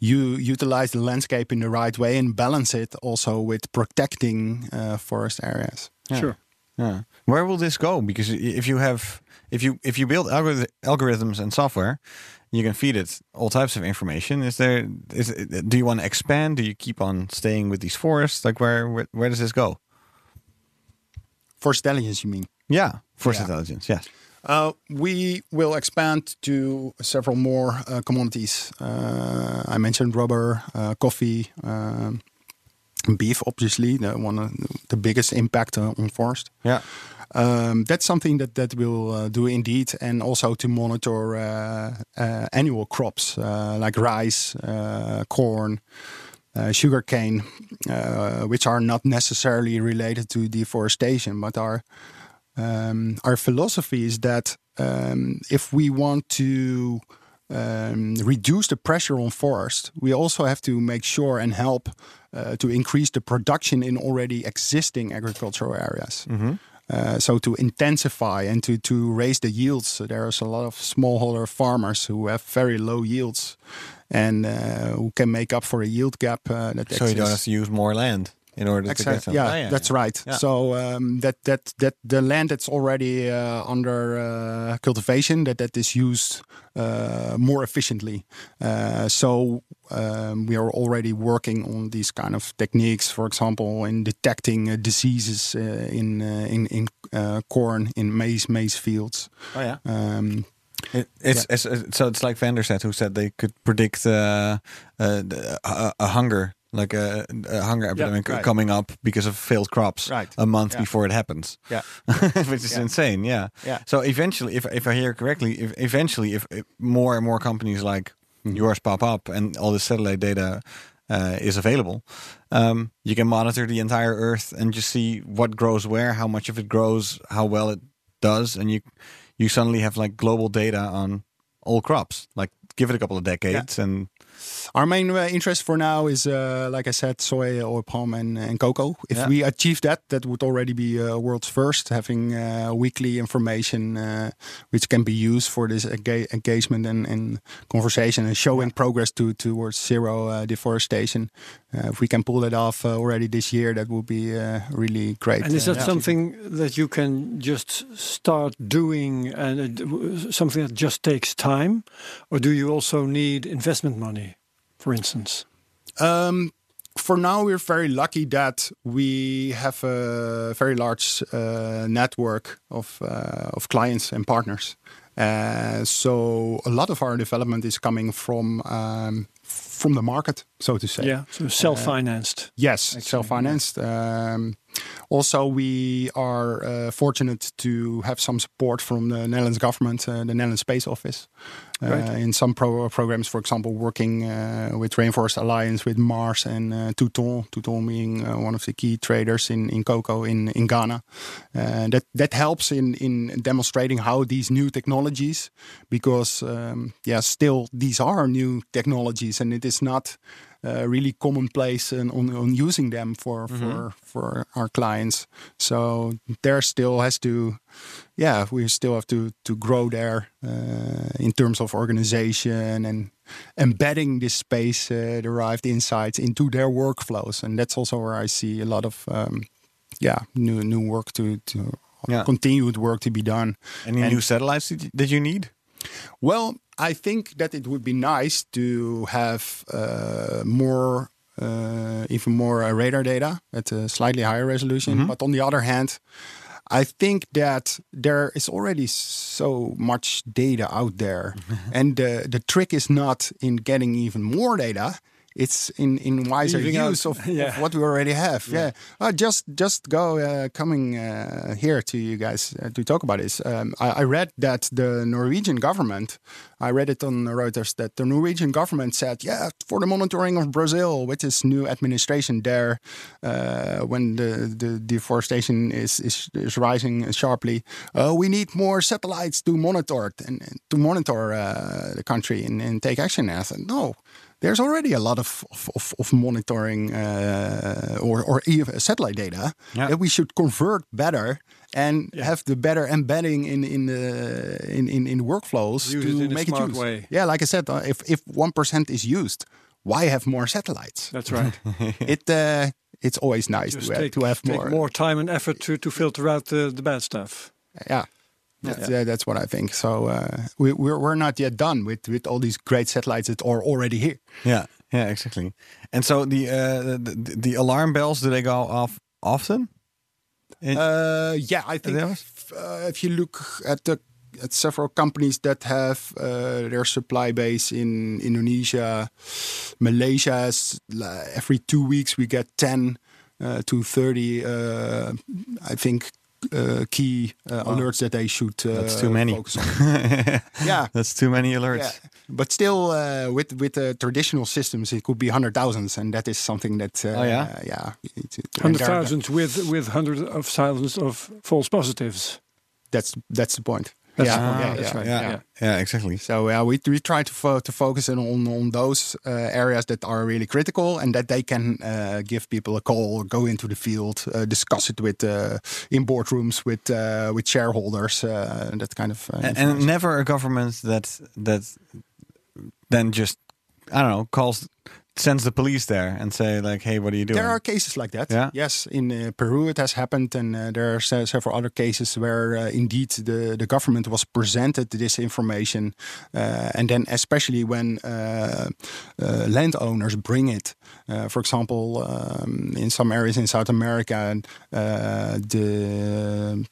you utilize the landscape in the right way and balance it also with protecting uh, forest areas. Yeah. Sure. Yeah. Where will this go? Because if you have if you if you build algorith- algorithms and software, you can feed it all types of information. Is there is it, do you want to expand? Do you keep on staying with these forests? Like where where, where does this go? Forest intelligence, you mean? Yeah, forest Yeah. intelligence. Yes. Uh, we will expand to several more uh, commodities. Uh, I mentioned rubber, uh, coffee, um, beef. Obviously, the one of the biggest impact on forest. Yeah. Um, that's something that that we'll do indeed, and also to monitor annual crops uh, like rice, uh, corn, uh, sugarcane, uh, which are not necessarily related to deforestation, but are um, our philosophy is that um, if we want to um, reduce the pressure on forest, we also have to make sure and help uh, to increase the production in already existing agricultural areas. Uh, so to intensify and to, to raise the yields, so there's a lot of smallholder farmers who have very low yields and uh, who can make up for a yield gap uh, that So you don't have to use more land in order to get Exactly. Yeah, Oh, that's right. Yeah. So um, that that that the land that's already uh, under uh, cultivation that that is used uh, more efficiently. Uh, so um, we are already working on these kind of techniques. For example, in detecting uh, diseases uh, in uh, in in uh, corn in maize maize fields. Oh yeah. Um, It, it's, it's, it's- so it's like VanderSat, who said they could predict uh, uh, the- a, a hunger, like a, a hunger epidemic right. coming up because of failed crops Right. a month Yeah. before it happens. Yeah. which is Yeah. insane. Yeah. Yeah. So eventually, if if I hear correctly, if eventually if, if more and more companies like Mm-hmm. yours pop up and all this satellite data uh, is available, um, you can monitor the entire Earth and just see what grows where, how much of it grows, how well it does, and you you suddenly have like global data on all crops. Like give it a couple of decades, and Our main uh, interest for now is, uh, like I said, soy, oil palm, and, and cocoa. If Yeah. we achieve that, that would already be uh, world's first, having uh, weekly information uh, which can be used for this enga- engagement and, and conversation and showing progress to towards zero uh, deforestation. Uh, if we can pull that off uh, already this year, that would be uh, really great. And is that something that you can just start doing and something that just takes time? Or do you also need investment money, for instance? Um, for now, we're very lucky that we have a very large uh, network of uh, of clients and partners. Uh, so a lot of our development is coming from um, from the market, so to say. Yeah, so self-financed. Yes, self-financed. Um, also, we are uh, fortunate to have some support from the Netherlands government, uh, the Netherlands Space Office, uh, Right. in some pro- programs. For example, working uh, with Rainforest Alliance with Mars and uh, Touton. Touton being uh, one of the key traders in, in cocoa in in Ghana. Uh, that that helps in in demonstrating how these new technologies, because um, yeah, still these are new technologies, and it is not uh, really commonplace and on, on using them for for for our clients. So there still has to, yeah, we still have to to grow there uh, in terms of organization and embedding this space uh, derived insights into their workflows, and that's also where I see a lot of um, yeah new new work to to Yeah. continued work to be done. any And- new satellites that that you need? Well, I think that it would be nice to have uh, more, uh, even more uh, radar data at a slightly higher resolution. But on the other hand, I think that there is already so much data out there, and the the trick is not in getting even more data. It's in, in wiser Leaving out- use of, yeah. of what we already have. Yeah, Uh, just just go uh, coming uh, here to you guys uh, to talk about this. Um, I, I read that the Norwegian government. I read it on the Reuters that the Norwegian government said, yeah, for the monitoring of Brazil, with this new administration there, uh, when the, the deforestation is, is is rising sharply, uh, we need more satellites to monitor it and, and to monitor uh, the country and, and take action. And I said, no there's already a lot of of, of, monitoring uh, or or even satellite data Yeah. that we should convert better and have the better embedding in in the in in, in workflows Use to it in make it use. way. Yeah, like I said, uh, if if one percent is used, why have more satellites? That's right. it uh, it's always nice to have, take, to have more. more time and effort to, to filter out the, the bad stuff. Yeah, That's, uh, that's what I think. So uh, we, we're we're not yet done with with all these great satellites that are already here. Yeah, yeah, exactly. And so the uh, the, the alarm bells do they go off often? In- Uh, yeah, I think if, uh, if you look at the at several companies that have uh, their supply base in Indonesia, Malaysia, every two weeks we get ten uh, to thirty. Uh, I think. Uh, key uh, alerts that they should uh, That's too many. focus on. yeah, That's too many alerts. yeah, but still, uh, with with the traditional systems, it could be hundred thousands, and that is something that. Uh, Oh, yeah? yeah, it- it- and Hundred there- thousands with with hundreds of thousands of false positives. That's that's the point. That's yeah, the yeah, That's yeah, right. Yeah, yeah. exactly. So yeah, we we try to fo- to focus on on, those uh, areas that are really critical and that they can uh, give people a call, go into the field, uh, discuss it with uh, in boardrooms with uh, with shareholders, uh, and that kind of. Uh, And, and never a government that that then just I don't know calls sends the police there and say like, hey, what are you doing? There are cases like that. Yeah? Yes, in uh, Peru it has happened, and uh, there are se- several other cases where uh, indeed the, the government was presented this information, uh, and then especially when uh, uh, landowners bring it. Uh, for example, um, in some areas in South America, uh, the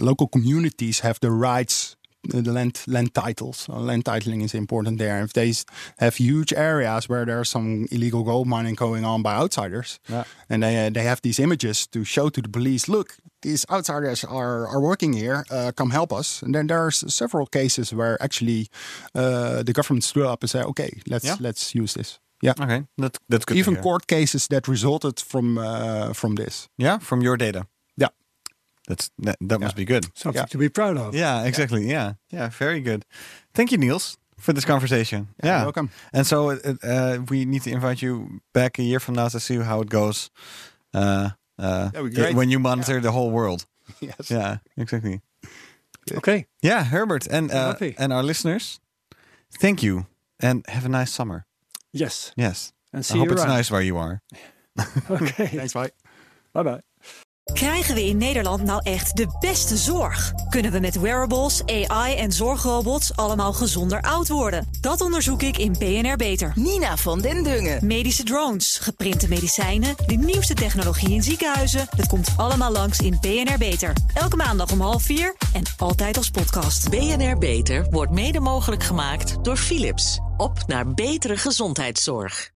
local communities have the rights the land land titles. Uh, land titling is important there. If they have huge areas where there's some illegal gold mining going on by outsiders, Yeah. and they uh, they have these images to show to the police, look, these outsiders are are working here. Uh, come help us. And then there's several cases where actually uh, the government stood up and said, okay, let's Yeah. let's use this. Yeah. okay, that, that's good. Even court cases that resulted from uh, from this. yeah, from your data. Yeah. That's that, that must be good. Something Yeah. to be proud of. Yeah, exactly. Yeah. yeah, very good. Thank you, Niels, for this conversation. Yeah, Yeah, welcome. And so uh, uh, we need to invite you back a year from now to see how it goes. Uh, uh, when you monitor the whole world. Yes. Yeah, exactly. Okay. Yeah, Herbert and uh, and our listeners, thank you and have a nice summer. Yes. Yes, And I see hope you it's around. nice where you are. Okay. Thanks, bye. Bye bye. Krijgen we in Nederland nou echt de beste zorg? Kunnen we met wearables, AI en zorgrobots allemaal gezonder oud worden? Dat onderzoek ik in BNR Beter. Nina van den Dungen. Medische drones, geprinte medicijnen, de nieuwste technologie in ziekenhuizen. Dat komt allemaal langs in BNR Beter. Elke maandag om half vier en altijd als podcast. BNR Beter wordt mede mogelijk gemaakt door Philips. Op naar betere gezondheidszorg.